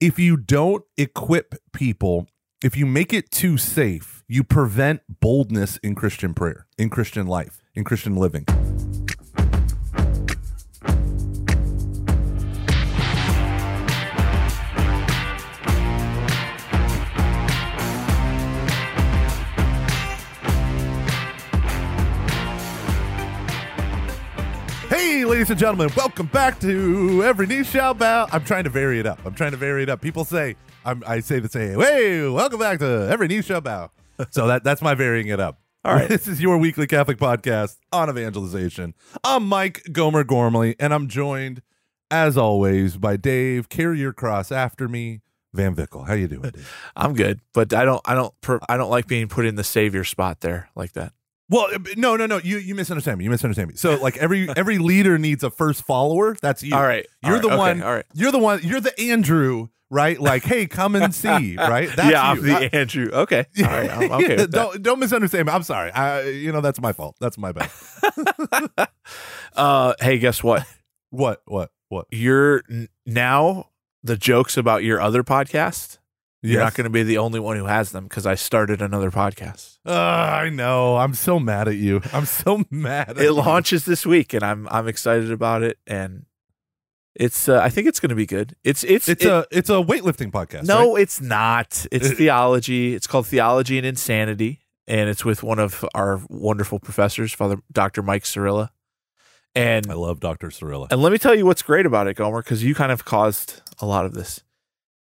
if you don't equip people, if you make it too safe, you prevent boldness in Christian prayer, in Christian life, in Christian living. Ladies and gentlemen, welcome back to Every Knee Shall Bow. I'm trying to vary it up. I'm trying to vary it up. People say, I'm, I say the same, hey, welcome back to Every Knee Shall Bow. So that, that's my varying it up. All right. This is your weekly Catholic podcast on evangelization. I'm Mike Gomer Gormley, and I'm joined, as always, by Dave. Carry your cross after me, Van Vickle. How you doing, Dave? I'm good, but I don't, I don't, per, I don't like being put in the savior spot there like that. Well, uh, no, no, no. You you misunderstand me. You misunderstand me. So like every every leader needs a first follower. That's you. All right, You're all the right, okay, one. all right. You're the one. You're the Andrew, right? Like, hey, come and see, right? That's yeah, you. I'm the I- Andrew. Okay, all right, I'm okay. Yeah, don't don't misunderstand me. I'm sorry. I you know that's my fault. That's my bad. Uh, hey, guess what? what what what? You're n- now the jokes about your other podcast. You're Yes. not going to be the only one who has them because I started another podcast. Uh, I know. I'm so mad at you. I'm so mad. At It you. launches this week, and I'm I'm excited about it. And it's uh, I think it's going to be good. It's it's It's it- a it's a weightlifting podcast. No, right? it's not. It's theology. It's called Theology and Insanity, and it's with one of our wonderful professors, Father Dr. Mike Cirilla. And I love Dr. Cirilla. and let me tell you what's great about it, Gomer, because you kind of caused a lot of this.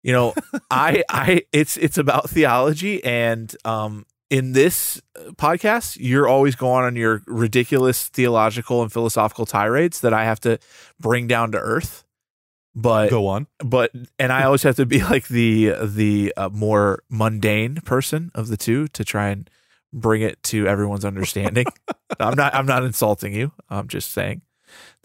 You know, I I it's it's about theology, and um, in this podcast, you're always going on your ridiculous theological and philosophical tirades that I have to bring down to earth. But Go on. but and I always have to be like the the uh, more mundane person of the two to try and bring it to everyone's understanding. I'm not I'm not insulting you. I'm just saying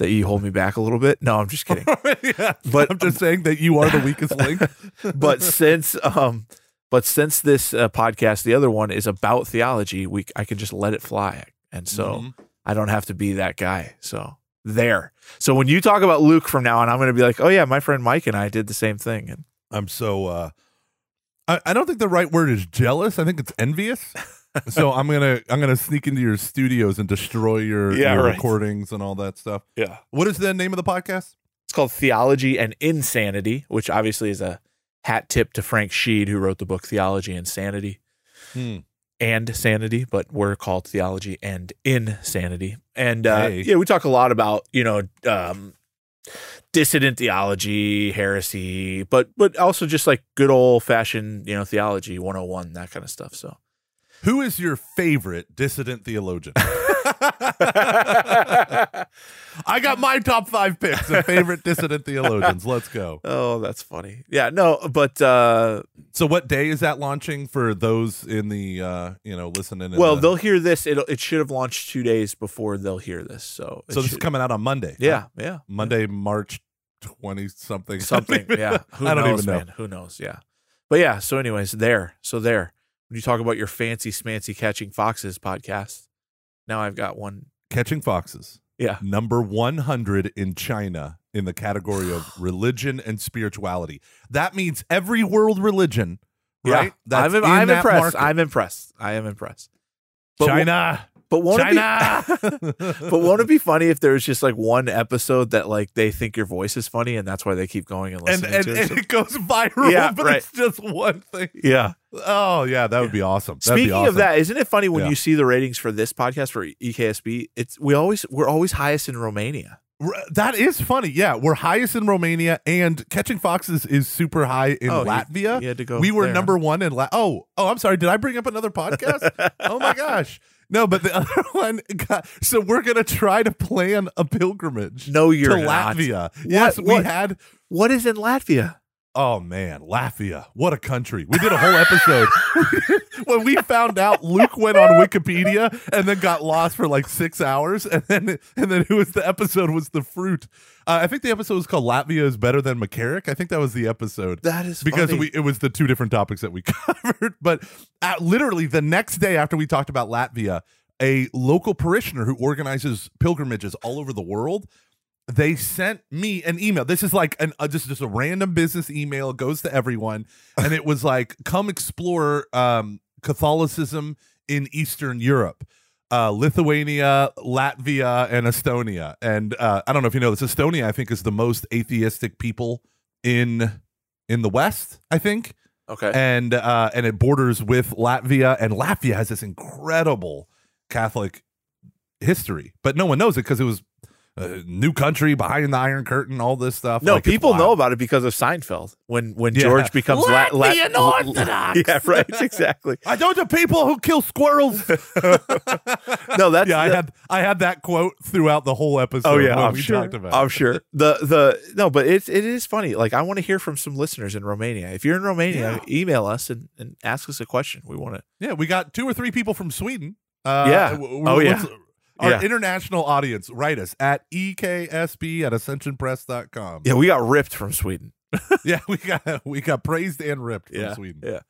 that you hold me back a little bit. No, I'm just kidding. yeah, But- I'm just saying that you are the weakest link. but since um but since this uh, podcast the other one is about theology, we I can just let it fly. And so Mhm. I don't have to be that guy. So there. So when you talk about Luke from now on, I'm going to be like, "Oh yeah, my friend Mike and I did the same thing." And I'm so uh I, I don't think the right word is jealous. I think it's envious. so I'm gonna I'm gonna sneak into your studios and destroy your, Yeah, your right. recordings and all that stuff. yeah. What is the name of the podcast? It's called Theology and Insanity, which obviously is a hat tip to Frank Sheed, who wrote the book Theology and Sanity Hmm. and Sanity, but we're called Theology and Insanity. And uh, Hey. yeah, we talk a lot about you know um, dissident theology, heresy, but but also just like good old fashioned you know theology 101, that kind of stuff. So. Who is your favorite dissident theologian? I got my top five picks of favorite dissident theologians. Let's go. Oh, that's funny. Yeah, no, but uh, So, what day is that launching for those in the uh, you know listening? well, the- they'll hear this. It it should have launched two days before they'll hear this. So so this is coming out on Monday. Yeah, yeah, Monday, March twenty something. something. yeah, who I don't knows, even know. man? Who knows? Yeah, but yeah. So, anyways, there. So there. When you talk about your fancy smancy catching foxes podcast, now I've got one. Catching foxes. Yeah, Number one hundred in China in the category of religion and spirituality. That means every world religion, right? Yeah. I'm, I'm impressed. market. I'm impressed. I am impressed. But China, but won't it be- but won't it be funny if there's just like one episode that like they think your voice is funny and that's why they keep going and and listening and, to and it? it goes viral, Yeah, but right. it's just one thing. yeah. Oh yeah, that would be awesome. That'd be Speaking awesome. of that, isn't it funny when Yeah. you see the ratings for this podcast for EKSB? It's we always we're always highest in Romania. That is funny. Yeah, we're highest in Romania, and Catching Foxes is super high in Oh, you- Latvia. you had to go we were there, number one in La- Oh, oh, I'm sorry. Did I bring up another podcast? oh my gosh. No, but the other one got so we're gonna try to plan a pilgrimage No, you're to not. Latvia. Yes, we what? had What is in Latvia? Oh man, Latvia. What a country. We did a whole episode when we found out Luke went on Wikipedia and then got lost for like 6 hours and then and then it was the episode was the fruit. Uh, I think the episode was called Latvia is better than McCarrick. I think that was the episode. That is because funny. we it was the two different topics that we covered, but at, literally the next day after we talked about Latvia, a local parishioner who organizes pilgrimages all over the world they sent me an email. This is like an uh, just just a random business email goes to everyone, and it was like, "Come explore um, Catholicism in Eastern Europe." Uh, Lithuania, Latvia, and Estonia. And uh, I don't know if you know this. Estonia, I think, is the most atheistic people in in the West. I think Okay. and uh, and it borders with Latvia, and Latvia has this incredible Catholic history, but no one knows it because it was a new country behind the Iron Curtain, all this stuff. No, Like, people know about it because of Seinfeld. When when Yeah. George becomes La- La- Latvian Orthodox. Yeah, right. Exactly. I know the people who kill squirrels. No, that's yeah, I had I had that quote throughout the whole episode. Oh yeah, I'm we sure. talked about. I'm sure. The the no, but it's it is funny. Like I want to hear from some listeners in Romania. If you're in Romania, email us and, and ask us a question. We want to. Yeah, we got two or three people from Sweden. Uh, Yeah. w- w- Oh, yeah. Our Yeah. international audience, write us at eksb at ascensionpress.com. Yeah, we got ripped from Sweden. yeah, we got we got praised and ripped from Yeah, Sweden. yeah.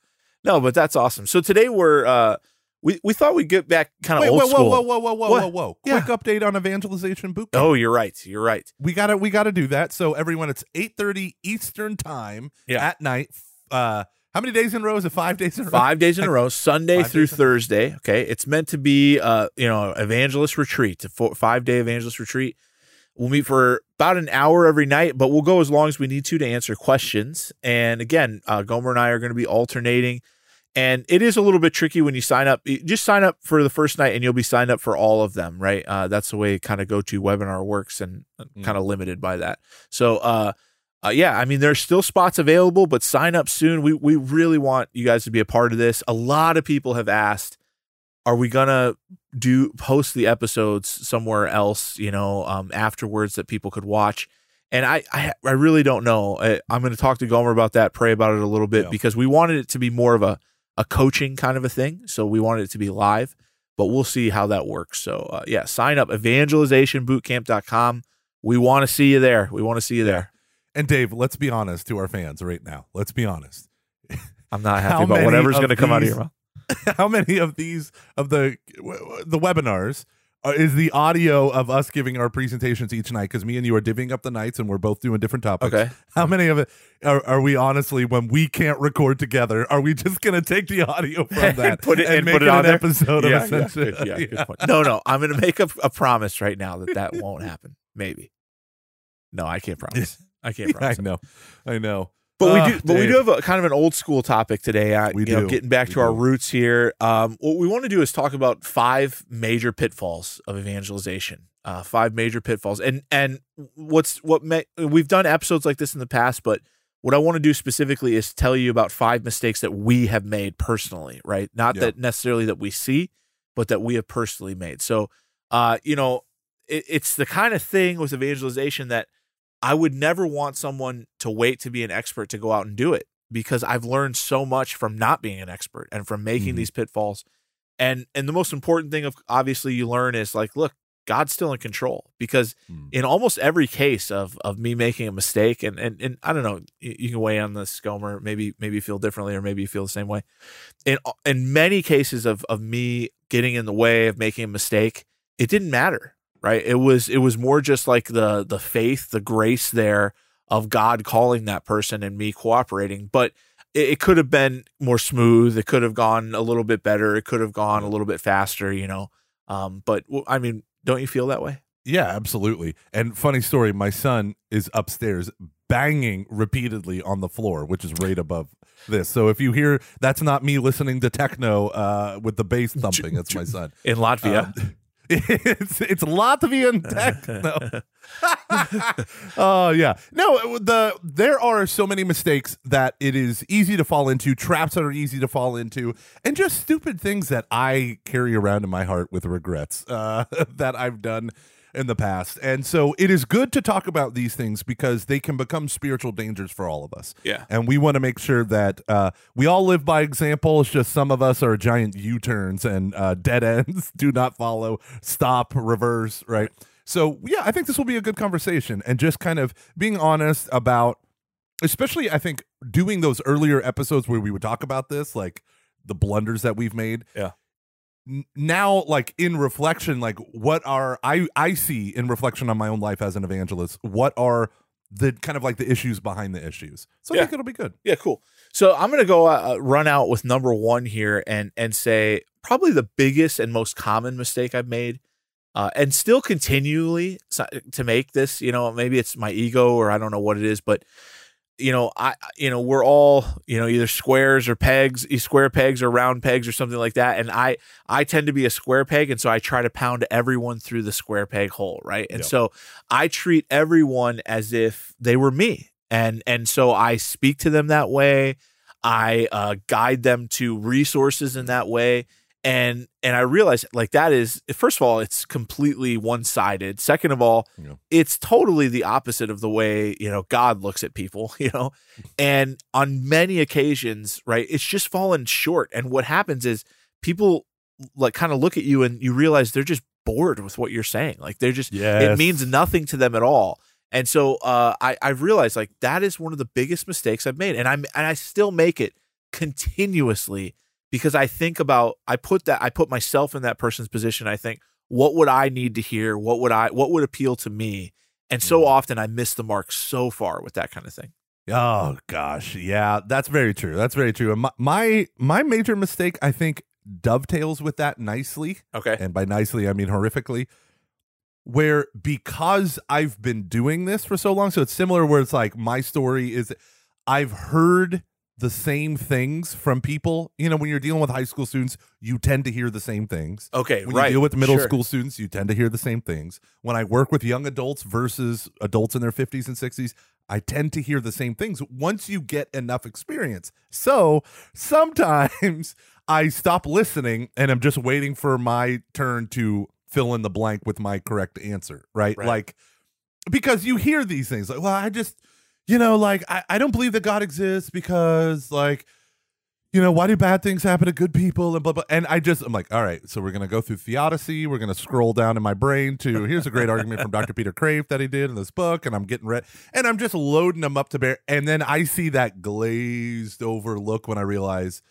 No, but that's awesome. So today we're uh we we thought we'd get back kind of Wait, old whoa, whoa, school. whoa, whoa, whoa, whoa, What? whoa, whoa! Yeah. Quick update on evangelization bootcamp. Oh, you're right. You're right. we gotta we gotta do that. So everyone, it's eight thirty Eastern time Yeah. at night. Uh, how many days in a row? Is it five days in a row? Five days in a row, Sunday Five through days in a row. Thursday. Okay, it's meant to be, uh, you know, evangelist retreat, a four, five day evangelist retreat. We'll meet for about an hour every night, but we'll go as long as we need to to answer questions. And again, uh, Gomer and I are going to be alternating. And it is a little bit tricky when you sign up. You Just sign up for the first night, and you'll be signed up for all of them, right? Uh, that's the way kind of GoToWebinar works, and Mm. kind of limited by that. So, uh, uh, yeah, I mean, there's still spots available, but sign up soon. We we really want you guys to be a part of this. A lot of people have asked, are we gonna do post the episodes somewhere else? You know, um, afterwards that people could watch. And I, I, I really don't know. I, I'm going to talk to Gomer about that, pray about it a little bit Yeah. because we wanted it to be more of a, a coaching kind of a thing. So we wanted it to be live, but we'll see how that works. So uh, yeah, sign up evangelizationbootcamp.com. We want to see you there. We want to see you there. And Dave, let's be honest to our fans right now. Let's be honest. I'm not happy about whatever's going to come out of your mouth. how many of these of the the webinars uh, is the audio of us giving our presentations each night? Because me and you are divvying up the nights, and we're both doing different topics. Okay. How many of it are, are we honestly, when we can't record together, are we just going to take the audio from that Put it- and, and make put it it on an there? episode yeah, of yeah, Ascension? yeah, good point. No, no, I'm going to make a, a promise right now that that won't happen. Maybe. No, I can't promise. I can't Yeah. I know, I know. But we Ah, do, but we do have a kind of an old school topic today. Uh, We you know, do. getting back We to our roots here. Um, what we want to do is talk about five major pitfalls of evangelization. Uh, five major pitfalls, and and what's what may, we've done episodes like this in the past, but what I want to do specifically is tell you about five mistakes that we have made personally. Right, not Yeah. that necessarily that we see, but that we have personally made. So, uh, you know, it, it's the kind of thing with evangelization that I would never want someone to wait to be an expert to go out and do it because I've learned so much from not being an expert and from making Mhm. these pitfalls. And and the most important thing of obviously you learn is like, look, God's still in control because Mm. in almost every case of of me making a mistake and and, and I don't know, you, you can weigh on this, Gomer. Maybe maybe feel differently or maybe you feel the same way. In in many cases of of me getting in the way of making a mistake, it didn't matter, right? It was it was more just like the the faith, the grace there of God calling that person and me cooperating. But it, it could have been more smooth. It could have gone a little bit better. It could have gone a little bit faster, you know. Um, but I mean, don't you feel that way? Yeah, absolutely. And funny story, my son is upstairs banging repeatedly on the floor, which is right above this. So if you hear that's not me listening to techno uh, with the bass thumping, that's my son. In Latvia. Um, it's it's Latvian techno. Oh yeah, no. The there are so many mistakes that it is easy to fall into, traps that are easy to fall into, and just stupid things that I carry around in my heart with regrets uh, that I've done in the past. And so it is good to talk about these things because they can become spiritual dangers for all of us. Yeah. And we want to make sure that uh, we all live by example. It's just some of us are giant U turns and uh, dead ends. Do not follow, stop, reverse, right? So, yeah, I think this will be a good conversation and just kind of being honest about, especially, I think, doing those earlier episodes where we would talk about this, like the blunders that we've made. Yeah. Now like in reflection like what are i i see in reflection on my own life as an evangelist what are the kind of like the issues behind the issues so i think it'll be good Yeah, cool. So I'm gonna go uh, run out with number one here and and say probably the biggest and most common mistake I've made, uh, and still continually to make this. You know, maybe it's my ego or I don't know what it is, but you know, I you know we're all you know either squares or pegs, e- square pegs or round pegs or something like that, and I I tend to be a square peg, and so I try to pound everyone through the square peg hole, right? And Yeah. so I treat everyone as if they were me. And and so I speak to them that way. I uh, guide them to resources in that way. And and I realize like that is first of all, it's completely one sided. Second of all, Yeah. it's totally the opposite of the way, you know, God looks at people, you know. And on many occasions, right, it's just fallen short. And what happens is people like kind of look at you and you realize they're just bored with what you're saying. Like they're just yeah it means nothing to them at all. And so uh, I I've realized like that is one of the biggest mistakes I've made, and I'm and I still make it continuously because I think about I put that I put myself in that person's position. I think what would I need to hear? What would I what would appeal to me? And so Mhm. often I miss the mark so far with that kind of thing. Oh gosh, yeah, that's very true. That's very true. And my my, my major mistake, I think, dovetails with that nicely, Okay. and by nicely I mean horrifically. Where because I've been doing this for so long, so it's similar. Where it's like my story is, I've heard the same things from people. You know, when you're dealing with high school students, you tend to hear the same things. Okay. When right. you deal with middle Sure. school students, you tend to hear the same things. When I work with young adults versus adults in their 50s and 60s, I tend to hear the same things once you get enough experience. So sometimes I stop listening and I'm just waiting for my turn to fill in the blank with my correct answer, right? Right. Like, because you hear these things like, well, I just, you know, like, I, I don't believe that God exists because, like, you know, why do bad things happen to good people and blah blah. And I just I'm like, all right, so we're gonna go through Theodicy. We're gonna scroll down in my brain to here's a great argument from Dr. Peter Kreeft that he did in this book, and I'm getting read and I'm just loading them up to bear. And then I see that glazed over look when I realize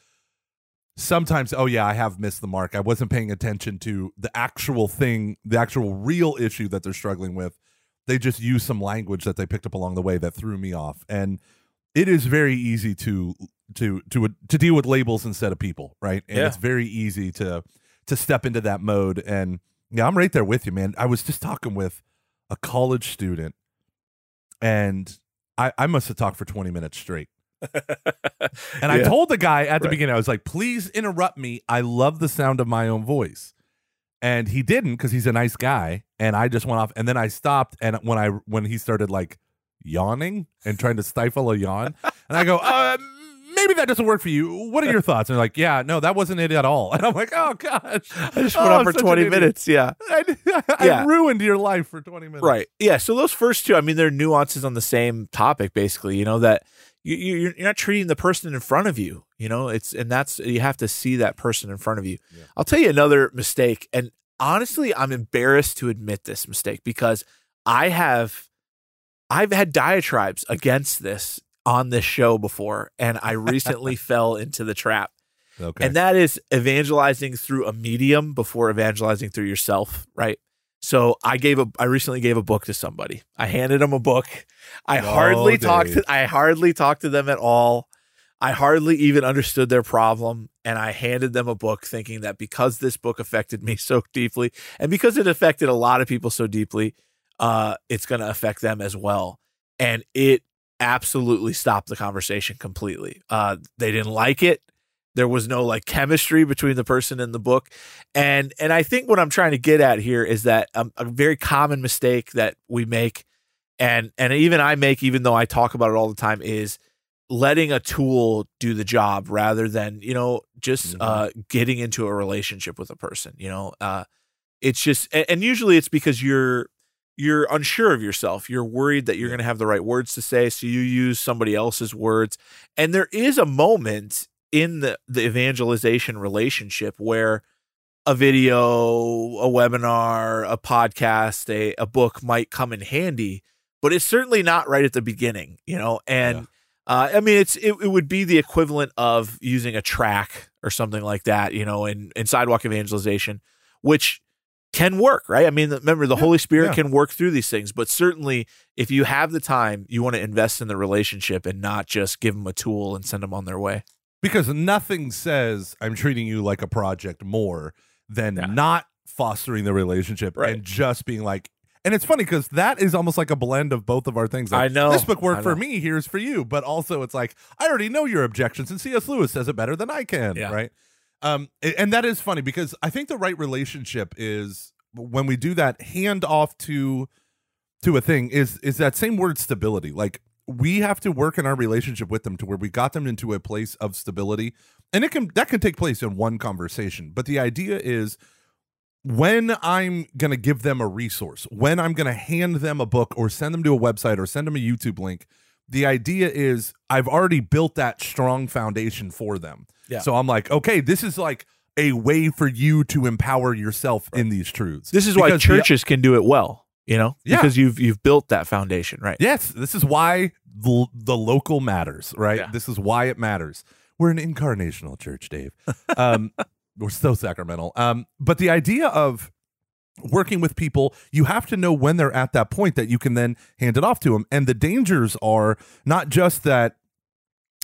sometimes, oh yeah, I have missed the mark. I wasn't paying attention to the actual thing, the actual real issue that they're struggling with. They just use some language that they picked up along the way that threw me off. And it is very easy to to to to deal with labels instead of people, right? And Yeah. it's very easy to to step into that mode. And yeah, I'm right there with you, man. I was just talking with a college student, and I I must have talked for 20 minutes straight. And I told the guy at the Right. beginning, I was like, please interrupt me. I love the sound of my own voice. And he didn't because he's a nice guy. And I just went off. And then I stopped. And when I when he started like yawning and trying to stifle a yawn, and I go, uh, maybe that doesn't work for you. What are your thoughts? And they're like, yeah, no, that wasn't it at all. And I'm like, oh gosh, I just Oh, went I'm on for 20 minutes. Yeah. I, I Yeah. ruined your life for 20 minutes. Right. Yeah. So those first two, I mean, they're nuances on the same topic, basically. You know that you, you you're you're not treating the person in front of you. You know, it's and that's you have to see that person in front of you. Yeah. I'll tell you another mistake, and honestly, I'm embarrassed to admit this mistake because I have I've had diatribes against this on this show before, and I recently fell into the trap. Okay. And that is evangelizing through a medium before evangelizing through yourself, right? So I gave a I recently gave a book to somebody. I handed them a book. I Oh, hardly talked to I hardly talked to them at all. I hardly even understood their problem and I handed them a book thinking that because this book affected me so deeply and because it affected a lot of people so deeply, uh it's going to affect them as well. And it absolutely stopped the conversation completely. Uh they didn't like it there was no like chemistry between the person and the book and and i think what i'm trying to get at here is that um, a very common mistake that we make and and even i make even though i talk about it all the time is letting a tool do the job rather than you know just Mhm. uh getting into a relationship with a person you know? Uh it's just and, and usually it's because you're you're unsure of yourself. You're worried that you're going to have the right words to say so you use somebody else's words. And there is a moment in the the evangelization relationship where a video, a webinar, a podcast, a, a book might come in handy, but it's certainly not right at the beginning, you know. And uh, I mean, it's it, it would be the equivalent of using a tract or something like that, you know, in, in sidewalk evangelization, which can work, right? I mean, remember the Yeah, Holy Spirit yeah. can work through these things, but certainly if you have the time, you want to invest in the relationship and not just give them a tool and send them on their way. because nothing says I'm treating you like a project more than Yeah. not fostering the relationship Right. and just being like. And it's funny because that is almost like a blend of both of our things. Like, I know, this book worked for me. Here's for you, but also it's like I already know your objections, and C.S. Lewis says it better than I can. Yeah. Right. Um, and that is funny because I think the right relationship is when we do that hand off to to a thing is is that same word stability. Like we have to work in our relationship with them to where we got them into a place of stability, and it can that can take place in one conversation. But the idea is when I'm going to give them a resource, when I'm going to hand them a book or send them to a website or send them a YouTube link, the idea is I've already built that strong foundation for them. Yeah. So I'm like, okay, this is like a way for you to empower yourself in these truths. This is why Because the- churches can do it well, you know, Yeah. because you've you've built that foundation, right? Yes, this is why the, the local matters, right? Yeah. This is why it matters. We're an incarnational church, Dave. Um, we're so sacramental. Um, but the idea of working with people, you have to know when they're at that point that you can then hand it off to them. And the dangers are not just that.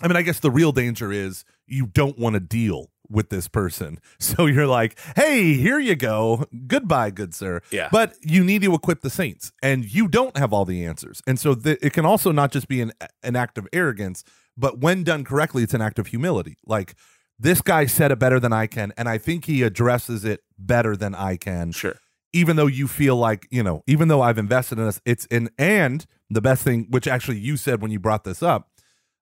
I mean, I guess the real danger is you don't want to deal with this person. So you're like, hey, here you go. Goodbye, good sir. Yeah. But you need to equip the saints, and you don't have all the answers. And so the, it can also not just be an, an act of arrogance, but when done correctly, it's an act of humility. Like, this guy said it better than I can, and I think he addresses it better than I can. Sure. even though you feel like you know even though i've invested in this it's in and the best thing which actually you said when you brought this up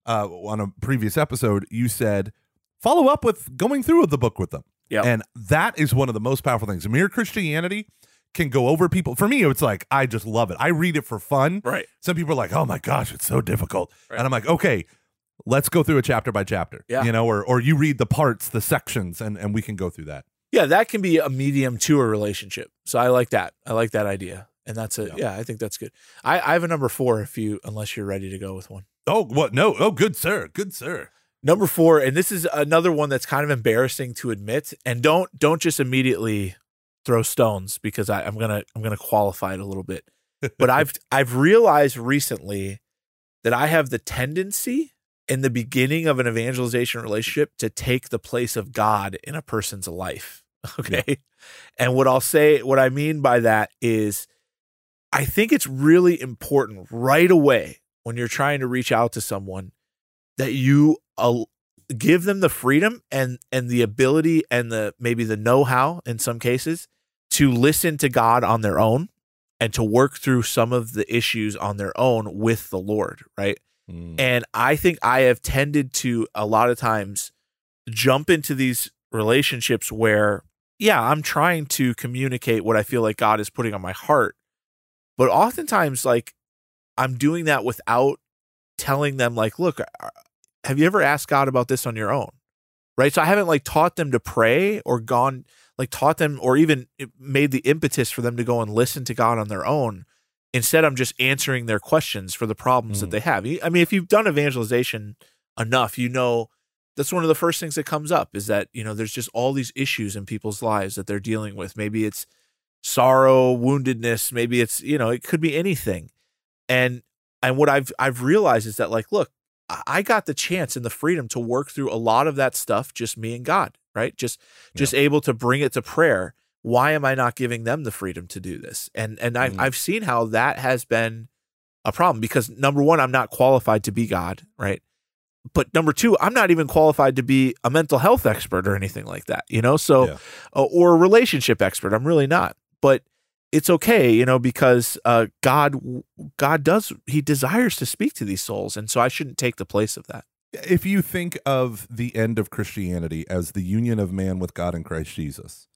uh on a previous episode you said follow up with going through the book with them. Yeah, and that is one of the most powerful things. Mere christianity can go over people. For me it's like i just love it. I read it for fun. Right. some people are like oh my gosh it's so difficult. Right. and i'm like okay let's go through a chapter by chapter Yeah. you know or or you read the parts the sections and and we can go through that Yeah, that can be a medium to a relationship. So I like that. I like that idea. And that's a Yeah. yeah, I think that's good. I, I have a number four if you unless you're ready to go with one. oh what no oh good sir good sir Number four, and this is another one that's kind of embarrassing to admit. And don't don't just immediately throw stones because I, I'm gonna I'm gonna qualify it a little bit. But I've I've realized recently that I have the tendency in the beginning of an evangelization relationship to take the place of God in a person's life. Okay. And what I'll say, what I mean by that is I think it's really important right away when you're trying to reach out to someone that you uh, give them the freedom and and the ability and the maybe the know-how in some cases to listen to God on their own and to work through some of the issues on their own with the Lord, right? Mm. And I think I have tended to a lot of times jump into these relationships where, yeah, I'm trying to communicate what I feel like God is putting on my heart. But oftentimes, like, I'm doing that without telling them, like, look, uh, have you ever asked God about this on your own? Right. So I haven't like taught them to pray or gone, like, taught them or even made the impetus for them to go and listen to God on their own. Instead, I'm just answering their questions for the problems that Mm. they have. I mean, if you've done evangelization enough, you know that's one of the first things that comes up is that, you know, there's just all these issues in people's lives that they're dealing with. Maybe it's sorrow, woundedness, maybe it's, you know, it could be anything. And and what I've I've realized is that like, look, I- I got the chance and the freedom to work through a lot of that stuff, just me and God, right? Just just able to bring it to prayer. Why am I not giving them the freedom to do this? And and I've Mhm. I've seen how that has been a problem because number one, I'm not qualified to be God, right? But number two, I'm not even qualified to be a mental health expert or anything like that, you know? So, Yeah. uh, or a relationship expert. I'm really not. But it's okay, you know, because uh, God, God does, He desires to speak to these souls, and so I shouldn't take the place of that. if you think of the end of Christianity as the union of man with God in Christ Jesus,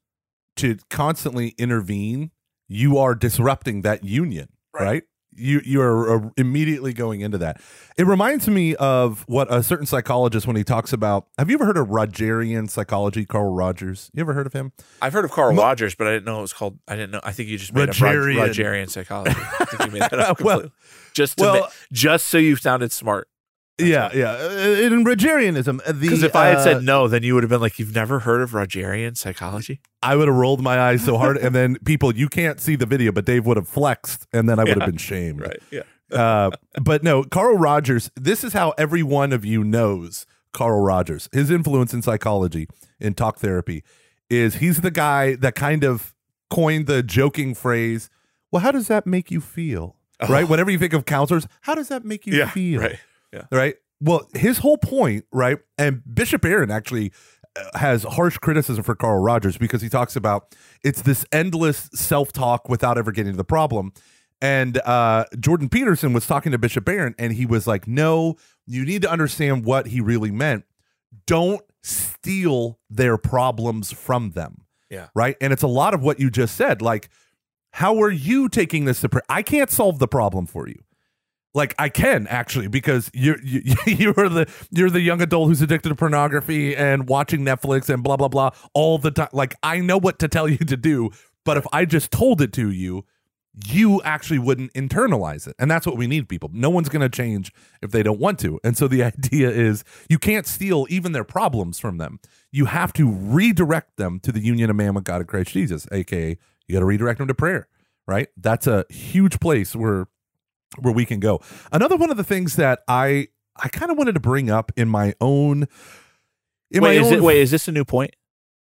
to constantly intervene, you are disrupting that union, Right. right? You you are uh, immediately going into that. It reminds me of what a certain psychologist when he talks about. Have you ever heard of Rogerian psychology? Carl Rogers. You ever heard of him? I've heard of Carl Mo- Rogers, but I didn't know it was called. I didn't know. I think you just made up Rogerian. Rog- Rogerian psychology. I think you made that up. Well- just to well- ma- just so you sounded smart. Yeah, yeah. Uh, In Rogerianism, Because if I had uh, said no, then you would have been like, "You've never heard of Rogerian psychology?" I would have rolled my eyes so hard, and then people, you can't see the video, but Dave would have flexed, and then I would Yeah. have been shamed. Right. Yeah. Uh, but no, Carl Rogers. This is how every one of you knows Carl Rogers. His influence in psychology, in talk therapy, is he's the guy that kind of coined the joking phrase. Well, how does that make you feel? Right. Whenever you think of counselors, how does that make you Oh. Yeah. feel? Right. Right? Well, his whole point, right? And Bishop Barron actually uh, has harsh criticism for Carl Rogers because he talks about it's this endless self talk without ever getting to the problem. And uh, Jordan Peterson was talking to Bishop Barron, and he was like, No, you need to understand what he really meant. Don't steal their problems from them. Yeah. Right. And it's a lot of what you just said. Like, how are you taking this to prayer? I can't solve the problem for you like I can actually because you're you, you're the you're the young adult who's addicted to pornography and watching Netflix and blah blah blah all the time. Like I know what to tell you to do, but if I just told it to you, you actually wouldn't internalize it, and that's what we need. People, no one's going to change if they don't want to, and so the idea is you can't steal even their problems from them. You have to redirect them to the union of man with God in Christ Jesus, aka you got to redirect them to prayer. Right, that's a huge place where where we can go. Another one of the things that I I kind of wanted to bring up in my own in Wait, my is own it? Wait, is this a new point?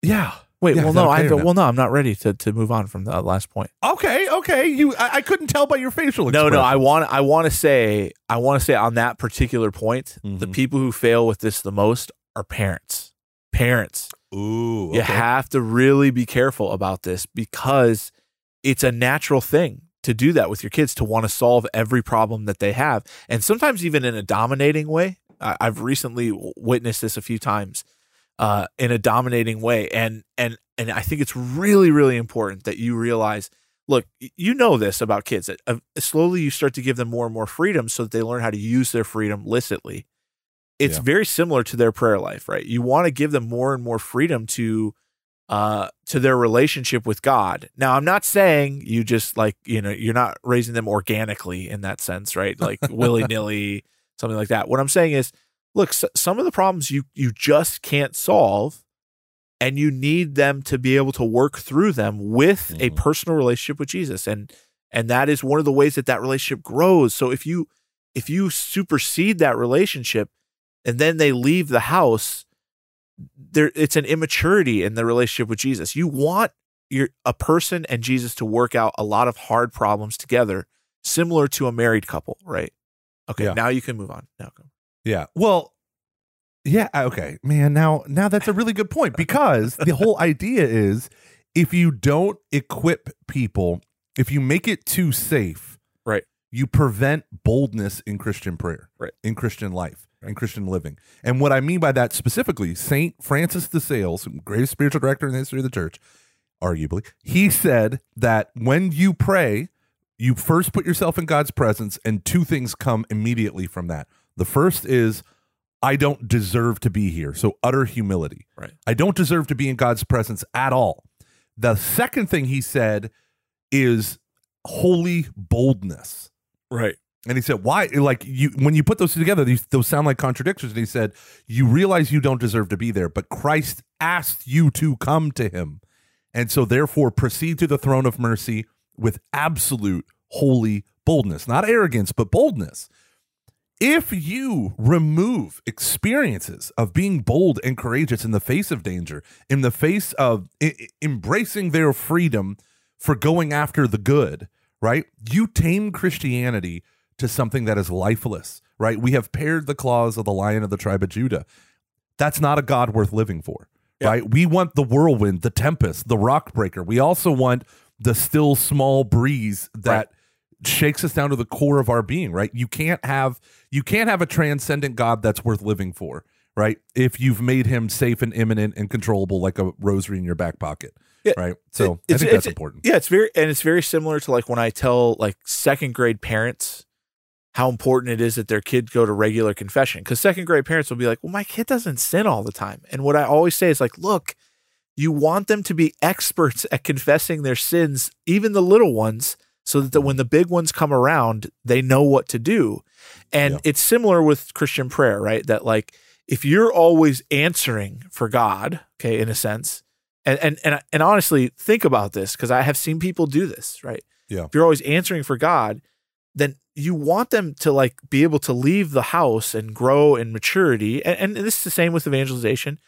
yeah. Wait, Yeah, well, no, okay I well, no, I'm not ready to, to move on from that last point. Okay, okay. You I, I couldn't tell by your facial No, expression. no, I want I want to say I want to say on that particular point, the Mhm. people who fail with this the most are parents. Parents. Ooh. You have to really be careful about this because it's a natural thing to do that with your kids to want to solve every problem that they have. And sometimes even in a dominating way. I've recently witnessed this a few times uh, in a dominating way. And, and, and I think it's really, really important that you realize look, you know this about kids that uh, slowly you start to give them more and more freedom so that they learn how to use their freedom licitly. It's Yeah. very similar to their prayer life, right? You want to give them more and more freedom to uh to their relationship with God. Now, I'm not saying you just like, you know, you're not raising them organically in that sense, right? Like willy-nilly, something like that. What I'm saying is, look, s- some of the problems you you just can't solve and you need them to be able to work through them with a Mhm. personal relationship with Jesus and and that is one of the ways that that relationship grows. So if you if you supersede that relationship and then they leave the house, there it's an immaturity in the relationship with Jesus. You want your a person and Jesus to work out a lot of hard problems together, similar to a married couple, right? Okay, Yeah. now you can move on. Now go. Yeah. Well, yeah, okay. Man, now now that's a really good point because the whole idea is if you don't equip people, if you make it too safe, Right. You prevent boldness in Christian prayer, Right. In Christian life, in Christian living. And what I mean by that specifically, Saint Francis de Sales, greatest spiritual director in the history of the church, arguably, he said that when you pray, you first put yourself in God's presence, and two things come immediately from that. The first is, I don't deserve to be here. So utter humility. Right. I don't deserve to be in God's presence at all. The second thing he said is holy boldness. Right. And he said, "Why? Like you, when you put those together, these those sound like contradictions." And he said, "You realize you don't deserve to be there, but Christ asked you to come to Him, and so therefore proceed to the throne of mercy with absolute holy boldness, not arrogance, but boldness." If you remove experiences of being bold and courageous in the face of danger, in the face of I- embracing their freedom for going after the good, right? You tame Christianity to something that is lifeless, right? We have pared the claws of the lion of the tribe of Judah. That's not a God worth living for, Yeah. right? We want the whirlwind, the tempest, the rock breaker. We also want the still small breeze that shakes us down to the core of our being, right? You can't have you can't have a transcendent God that's worth living for, right? If you've made him safe and imminent and controllable like a rosary in your back pocket, Yeah. right? So It- I think that's it's- important. Yeah, it's very and it's very similar to like when I tell like second grade parents how important it is that their kid go to regular confession because second grade parents will be like, "Well, my kid doesn't sin all the time," and what I always say is like, "Look, you want them to be experts at confessing their sins, even the little ones." so that the, mm-hmm. when the big ones come around, they know what to do. And Yeah. it's similar with Christian prayer, right? That like if you're always answering for God, okay, in a sense, and and and, and honestly, think about this because I have seen people do this, right? Yeah. If you're always answering for God, then you want them to like be able to leave the house and grow in maturity. And, and this is the same with evangelization,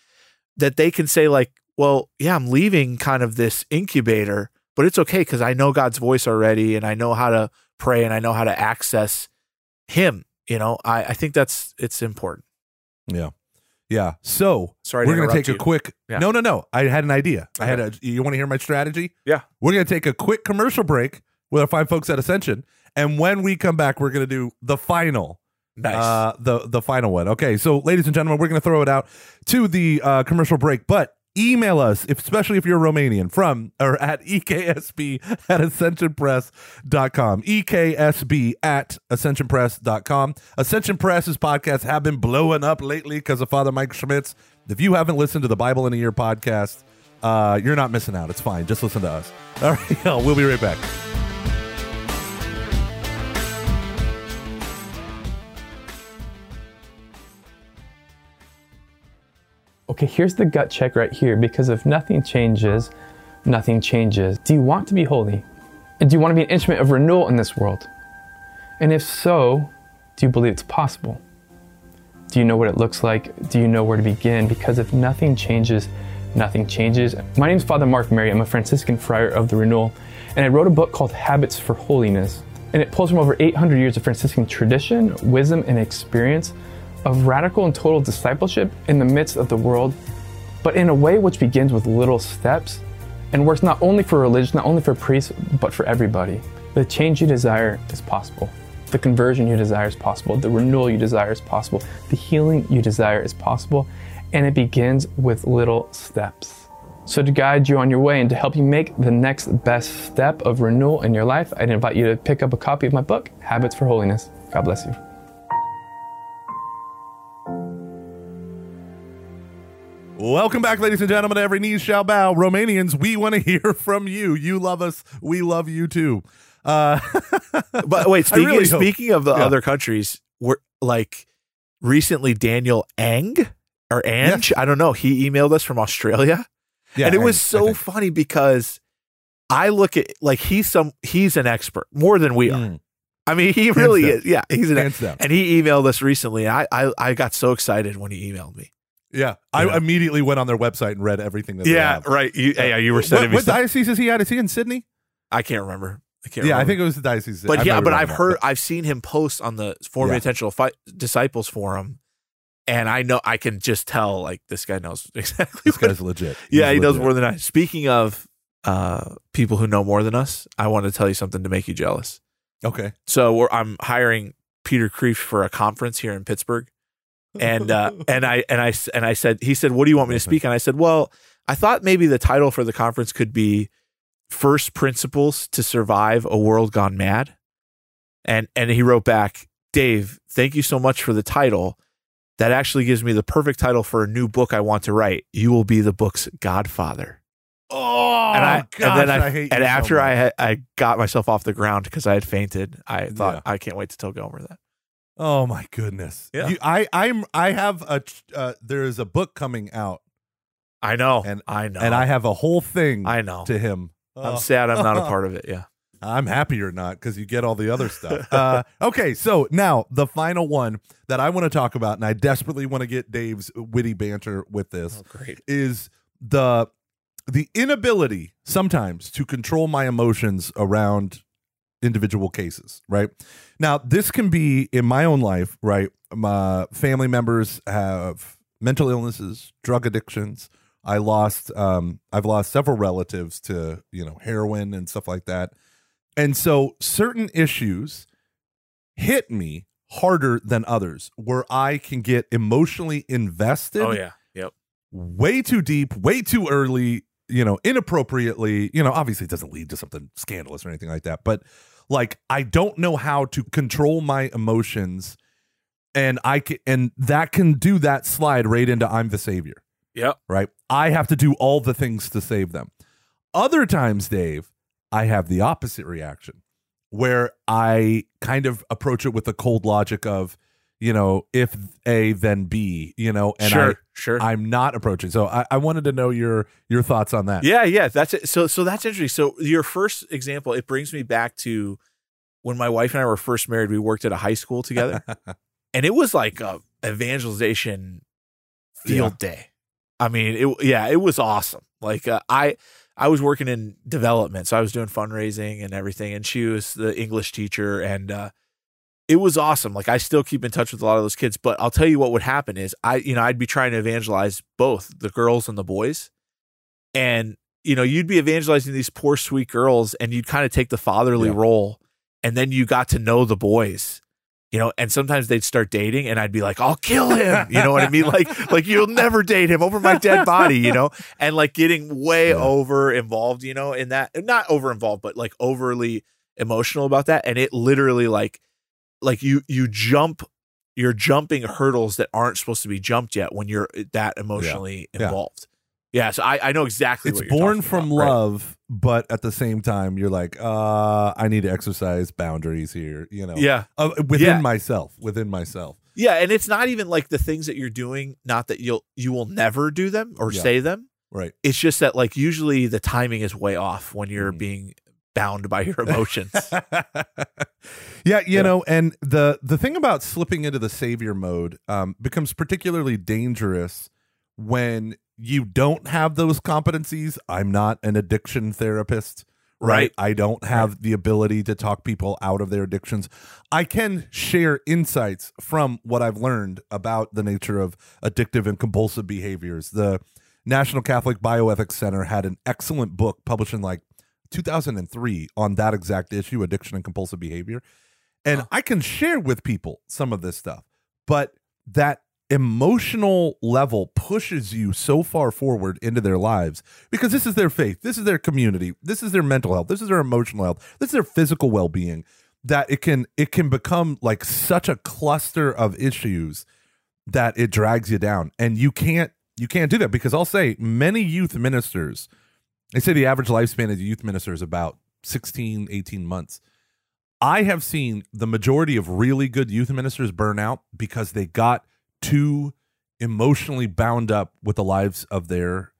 that they can say like, well, yeah, I'm leaving kind of this incubator, but it's okay because I know God's voice already, and I know how to pray, and I know how to access Him. You know, I, I think that's it's important. Yeah. Yeah. So Sorry, we're going to interrupt take a quick. Yeah. No, no, no. I had an idea. I had a. You want to hear my strategy? Yeah. We're going to take a quick commercial break with our fine folks at Ascension, and when we come back, we're going to do the final. Nice. Uh, the the final one. Okay, so ladies and gentlemen, we're going to throw it out to the uh, commercial break, but email us, if, especially if you're Romanian, from or at EKSB at ascensionpress.com. EKSB at ascensionpress.com. Ascension Press's podcasts have been blowing up lately because of Father Mike Schmitz. If you haven't listened to the Bible in a Year podcast, uh, you're not missing out. It's fine. Just listen to us. All right, we'll be right back. Okay, here's the gut check right here because if nothing changes, nothing changes. Do you want to be holy? And do you want to be an instrument of renewal in this world? And if so, do you believe it's possible? Do you know what it looks like? Do you know where to begin? Because if nothing changes, nothing changes. My name is Father Mark Mary. I'm a Franciscan friar of the Renewal, and I wrote a book called Habits for Holiness. And it pulls from over 800 years of Franciscan tradition, wisdom, and experience of radical and total discipleship in the midst of the world, but in a way which begins with little steps and works not only for religion, not only for priests, but for everybody. The change you desire is possible. The conversion you desire is possible. The renewal you desire is possible. The healing you desire is possible. And it begins with little steps. So, to guide you on your way and to help you make the next best step of renewal in your life, I'd invite you to pick up a copy of my book, Habits for Holiness. God bless you. Welcome back, ladies and gentlemen. Every knee shall bow. Romanians, we want to hear from you. You love us. We love you too. Uh, but wait, speaking, really speaking of the Yeah. other countries, we're like recently Daniel Ang or Ange, I don't know. He emailed us from Australia. yeah, and it was so funny because I look at like he's some he's an expert more than we are. Mm, I mean, he really is. Yeah, he's an expert. and he emailed us recently. And I, I I got so excited when he emailed me. Yeah, I Yeah. immediately went on their website and read everything that they Yeah, have. right. You, yeah, you were What, sending me. what stuff. diocese is he at? Is he in Sydney? I can't remember. I can't. Yeah, I think it was the diocese. But I've yeah, but I've heard, I've seen him post on the Forming Yeah. Intentional Fi- Disciples forum, and I know I can just tell like this guy knows exactly. This what- guy's legit. yeah, He's he knows more than I. Speaking of uh, people who know more than us, I want to tell you something to make you jealous. Okay. So we're, I'm hiring Peter Kreeft for a conference here in Pittsburgh, and uh, and I and I and I said he said, "What do you want me to speak?" And I said, "Well, I thought maybe the title for the conference could be First Principles to Survive a World Gone Mad." And and he wrote back, "Dave, thank you so much for the title. That actually gives me the perfect title for a new book I want to write. You will be the book's godfather." Oh, and I gosh, and then I, hate and you so after I had, I got myself off the ground because I had fainted. I thought Yeah. I can't wait to tell Gomer that. Oh my goodness. Yeah. You, I I'm I have a uh, there is a book coming out I know, And- I know, and I have a whole thing I know. to him. I'm Oh. sad I'm not a part of it. Yeah. I'm happy you're not because you get all the other stuff. uh, okay, so now the final one that I want to talk about, and I desperately want to get Dave's witty banter with this, Oh, great. is the the inability sometimes to control my emotions around individual cases. Right now, this can be in my own life. Right, my family members have mental illnesses, drug addictions. I lost um I've lost several relatives to, you know, heroin and stuff like that. And so certain issues hit me harder than others where I can get emotionally invested Oh yeah. Yep. way too deep, way too early, you know, inappropriately. You know, obviously it doesn't lead to something scandalous or anything like that, but like I don't know how to control my emotions and I can and that can do that slide right into I'm the savior Yeah. right? I have to do all the things to save them. Other times, Dave, I have the opposite reaction. where I kind of approach it with the cold logic of, you know, if A then B, you know, and sure, sure. I, I'm not approaching. So I, I wanted to know your your thoughts on that. Yeah, yeah, that's it. So, so that's interesting. So, your first example, it brings me back to when my wife and I were first married. We worked at a high school together, and it was like a evangelization field day. I mean, it yeah, it was awesome. Like uh, I I was working in development, so I was doing fundraising and everything, and she was the English teacher, and uh, it was awesome. Like I still keep in touch with a lot of those kids, but I'll tell you what would happen is I, you know, I'd be trying to evangelize both the girls and the boys, and you know, you'd be evangelizing these poor sweet girls, and you'd kind of take the fatherly Yeah. role, and then you got to know the boys. You know, and sometimes they'd start dating, and I'd be like, "I'll kill him." You know what I mean? Like, like you'll never date him over my dead body. You know, and like getting way Yeah. over involved. You know, in that not over involved, but like overly emotional about that, and it literally like like you you jump you're jumping hurdles that aren't supposed to be jumped yet when you're that emotionally Yeah. involved. Yeah, so I, I know exactly. it's what you're born from about. Right. love, but at the same time, you're like, uh, I need to exercise boundaries here, you know, Yeah, uh, within Yeah. myself, within myself. yeah, and it's not even like the things that you're doing. Not that you'll you will never do them or Yeah. say them. Right. It's just that like usually the timing is way off when you're Mhm. being bound by your emotions. yeah, you Yeah. know, and the the thing about slipping into the savior mode um, becomes particularly dangerous when you don't have those competencies. I'm not an addiction therapist, right? Right. I don't have the ability to talk people out of their addictions. I can share insights from what I've learned about the nature of addictive and compulsive behaviors. The National Catholic Bioethics Center had an excellent book published in like 2003 on that exact issue addiction and compulsive behavior. And i can share with people some of this stuff but that emotional level pushes you so far forward into their lives because this is their faith this is their community this is their mental health this is their emotional health this is their physical well-being that it can it can become like such a cluster of issues that it drags you down. And you can't you can't do that because i'll say many youth ministers they say the average lifespan of a youth minister is about 16 18 months. I have seen the majority of really good youth ministers burn out because they got too emotionally bound up with the lives of their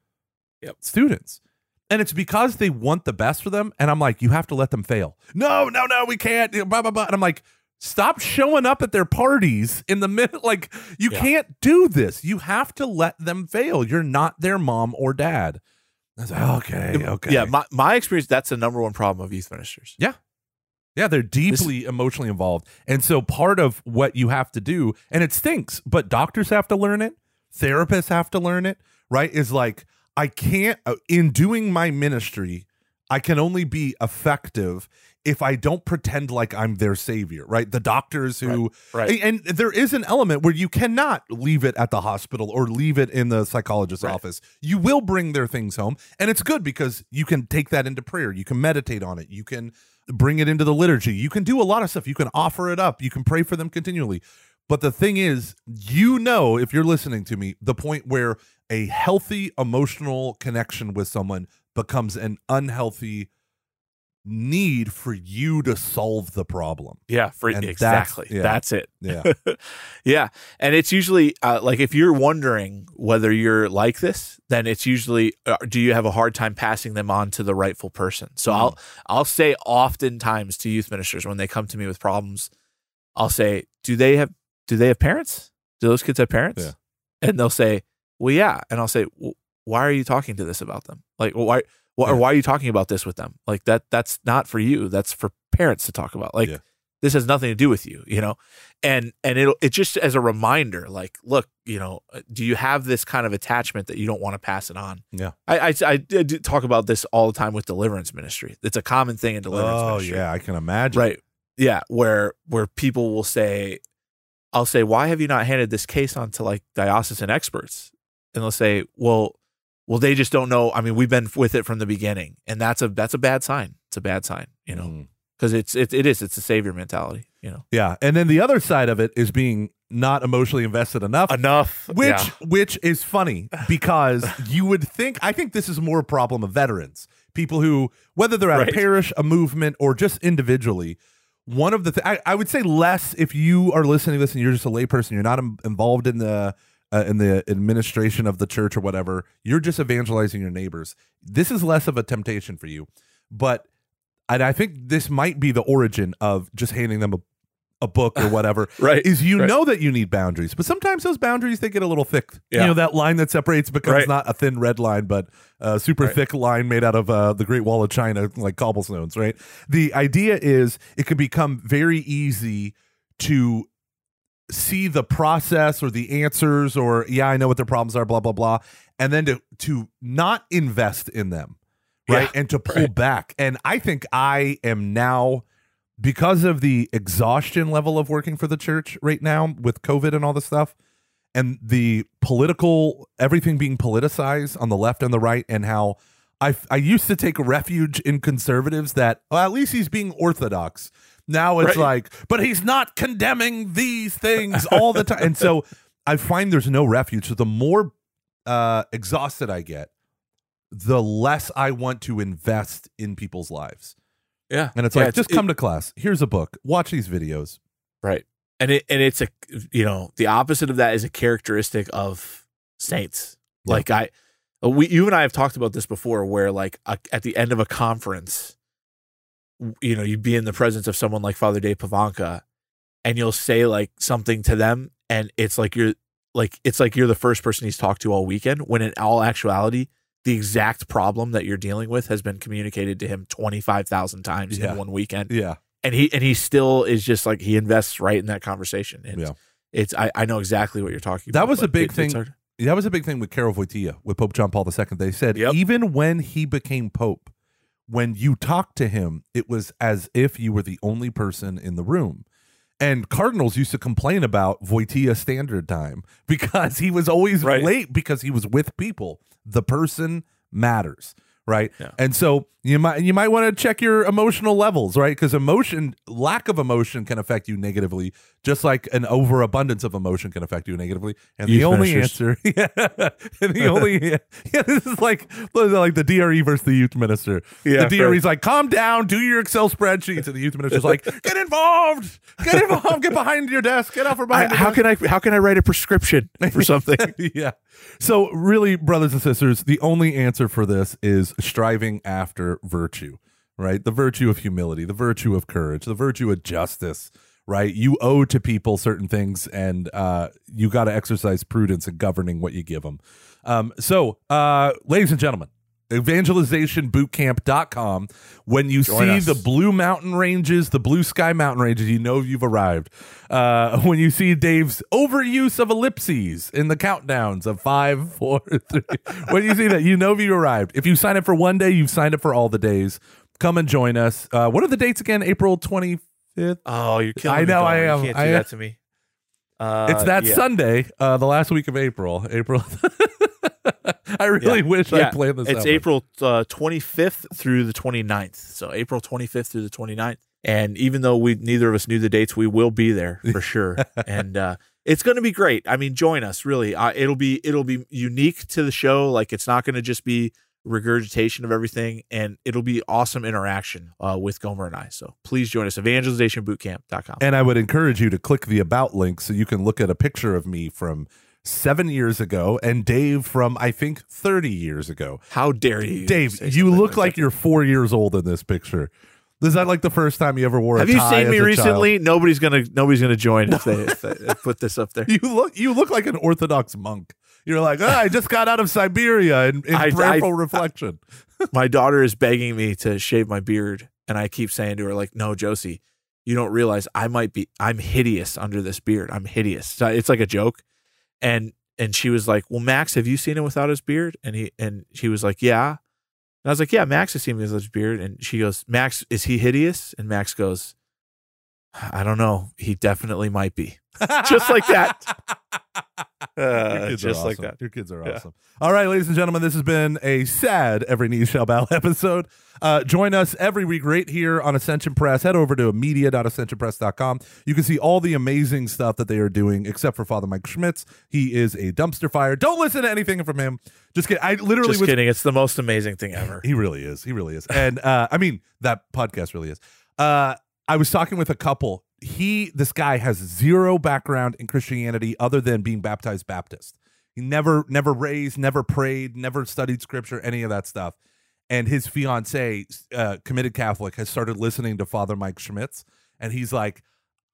Yep. students. And it's because they want the best for them and i'm like you have to let them fail. No no no we can't blah blah blah. And i'm like stop showing up at their parties in the middle like you Yeah. can't do this. You have to let them fail. You're not their mom or dad I was like, okay, okay. Yeah, my, my experience, that's the number one problem of youth ministers. Yeah, Yeah, they're deeply emotionally involved. And so part of what you have to do, and it stinks, but doctors have to learn it, therapists have to learn it, right? Is like, I can't, uh, in doing my ministry, I can only be effective if I don't pretend like I'm their savior, right? The doctors who, Right. and, and there is an element where you cannot leave it at the hospital or leave it in the psychologist's Right. office. You will bring their things home. And it's good because you can take that into prayer. You can meditate on it. You can bring it into the liturgy. You can do a lot of stuff. You can offer it up. You can pray for them continually. But the thing is, you know, if you're listening to me, the point where a healthy emotional connection with someone becomes an unhealthy need for you to solve the problem. Yeah, for And that's- exactly. yeah. That's it. Yeah. yeah, and it's usually uh, like if you're wondering whether you're like this, then it's usually uh, do you have a hard time passing them on to the rightful person? So I'll I'll say oftentimes to youth ministers when they come to me with problems, I'll say, do they have do they have parents? Do those kids have parents? Yeah. And they'll say, well, yeah. And I'll say, well, why are you talking to this about them? Like, well, why? Why, Yeah. or why are you talking about this with them? Like that that's not for you. That's for parents to talk about. Like Yeah. this has nothing to do with you, you know? And and it'll it just as a reminder, like, look, you know, do you have this kind of attachment that you don't want to pass it on? Yeah. I I, I talk about this all the time with deliverance ministry. It's a common thing in deliverance Oh, ministry. yeah. I can imagine. Right. Yeah. Where where people will say, I'll say, why have you not handed this case on to like diocesan experts? And they'll say, well, well, they just don't know. I mean, we've been with it from the beginning, and that's a that's a bad sign. It's a bad sign, you know, Mm. because it's it, it is it's a savior mentality, you know. Yeah. And then the other side of it is being not emotionally invested enough. Enough, Which yeah. which is funny because you would think I think this is more a problem of veterans people who, whether they're at Right. a parish, a movement, or just individually, one of the th- I, I would say less if you are listening to this and you're just a layperson, you're not Im- involved in the uh, in the administration of the church or whatever. You're just evangelizing your neighbors. This is less of a temptation for you, but and I think this might be the origin of just handing them a, a book or whatever. Right. Is you Right. know that you need boundaries, but sometimes those boundaries they get a little thick. Yeah. You know that line that separates becomes Right. not a thin red line, but a super Right. thick line made out of uh, the Great Wall of China, like cobblestones. Right. The idea is it can become very easy to see the process or the answers or yeah i know what their problems are blah blah blah and then to to not invest in them right Yeah, and to pull right. back and i think i am now because of the exhaustion level of working for the church right now with covid and all this stuff and the political everything being politicized on the left and the right and how I, I used to take refuge in conservatives that well, at least he's being orthodox. Now it's Right. like, but he's not condemning these things all the time. and so I find there's no refuge. So the more uh, exhausted I get, the less I want to invest in people's lives. Yeah. And it's Yeah, like, just come to class. Here's a book. Watch these videos. Right. And it and it's a you know, the opposite of that is a characteristic of saints. Yeah. Like I we you and I have talked about this before where like a, at the end of a conference you know, you'd be in the presence of someone like Father Dave Pivonka and you'll say like something to them and it's like you're like it's like you're the first person he's talked to all weekend when in all actuality the exact problem that you're dealing with has been communicated to him 25,000 times Yeah. in one weekend Yeah. and he and he still is just like he invests right in that conversation. And Yeah. it's I, I know exactly what you're talking That about. That was a big it- thing. That was a big thing with Karol Wojtyla, with Pope John Paul II. They said Yep. even when he became Pope, when you talked to him, it was as if you were the only person in the room. And cardinals used to complain about Wojtyla standard time because he was always Right. late because he was with people. The person matters, right? Yeah. And so you might you might want to check your emotional levels, right? Because emotion, lack of emotion, can affect you negatively, just like an overabundance of emotion can affect you negatively. And the only ministers. answer, yeah, and the only, yeah, this is like like the DRE versus the youth minister. Yeah, the DRE's like, calm down, do your Excel spreadsheets, and the youth minister's like, get involved, get involved, get behind your desk, get out from I, behind. your how desk." can I how can I write a prescription for something? yeah. So, really, brothers and sisters, the only answer for this is striving after virtue, right? The virtue of humility, the virtue of courage, the virtue of justice, right? You owe to people certain things, and uh, you got to exercise prudence in governing what you give them. Um, so, uh, ladies and gentlemen, evangelizationbootcamp.com. When you Join see us. the blue mountain ranges, the blue sky mountain ranges, you know you've arrived. Uh, when you see Dave's overuse of ellipses in the countdowns of five, four, three, when you see that, you know you arrived. If you sign up for one day, you've signed up for all the days. Come and join us. Uh, what are the dates again? April 25th? Oh, you're killing me. I me, know, I Gomer. am. You can't do I that to me. Uh, it's that yeah. Sunday, uh, the last week of April. April. I really Yeah. wish I Yeah. planned this It's. April uh, 25th through the 29th. So April 25th through the 29th. And even though we neither of us knew the dates, we will be there for sure. and uh, it's going to be great. I mean, join us really. Uh, it'll be it'll be unique to the show. Like it's not going to just be regurgitation of everything, and it'll be awesome interaction uh, with Gomer and I. So please join us. Evangelizationbootcamp.com. And I would encourage you to click the about link so you can look at a picture of me from seven years ago and Dave from, I think, 30 years ago. How dare you, Dave, you look like you're four years old in this picture. Is that like the first time you ever wore a Have you seen me recently? Nobody's gonna nobody's gonna join if they, if they put this up there. You look you look like an Orthodox monk. You're like, "Ah, I just got out of Siberia in, in I- I- prayerful reflection. my daughter is begging me to shave my beard and i keep saying to her like no josie you don't realize i might be i'm hideous under this beard i'm hideous it's like a joke and and she was like well max have you seen him without his beard and he and she was like yeah and i was like yeah max has seen me without his beard and she goes max is he hideous and max goes I don't know. He definitely might be. Just like that. Your Uh, kids just are like awesome. that. Your kids are Yeah. awesome. All right, ladies and gentlemen, this has been a sad Every Knee Shall Bow episode. Uh, join us every week right here on Ascension Press. Head over to media.ascensionpress.com. You can see all the amazing stuff that they are doing, except for Father Mike Schmitz. He is a dumpster fire. Don't listen to anything from him. Just kidding. I literally Just was kidding. It's the most amazing thing ever. he really is. He really is. And uh, I mean, that podcast really is. Uh, I was talking with a couple. He, this guy, has zero background in Christianity other than being baptized Baptist. He never, never raised, never prayed, never studied scripture, any of that stuff. And his fiance, uh, committed Catholic, has started listening to Father Mike Schmitz, and he's like,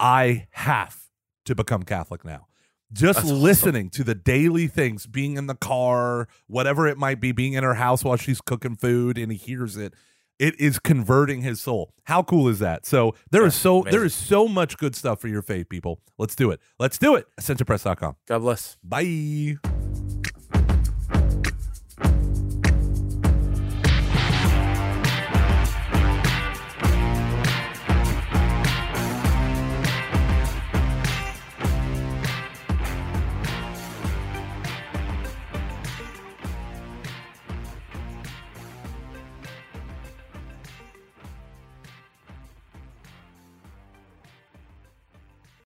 "I have to become Catholic now." Just That's awesome. listening to the daily things, being in the car, whatever it might be, being in her house while she's cooking food, and he hears it. It is converting his soul. How cool is that? So there is Yeah, so amazing. there is so much good stuff for your faith, people. Let's do it. Let's do it. AscensionPress.com. God bless. Bye.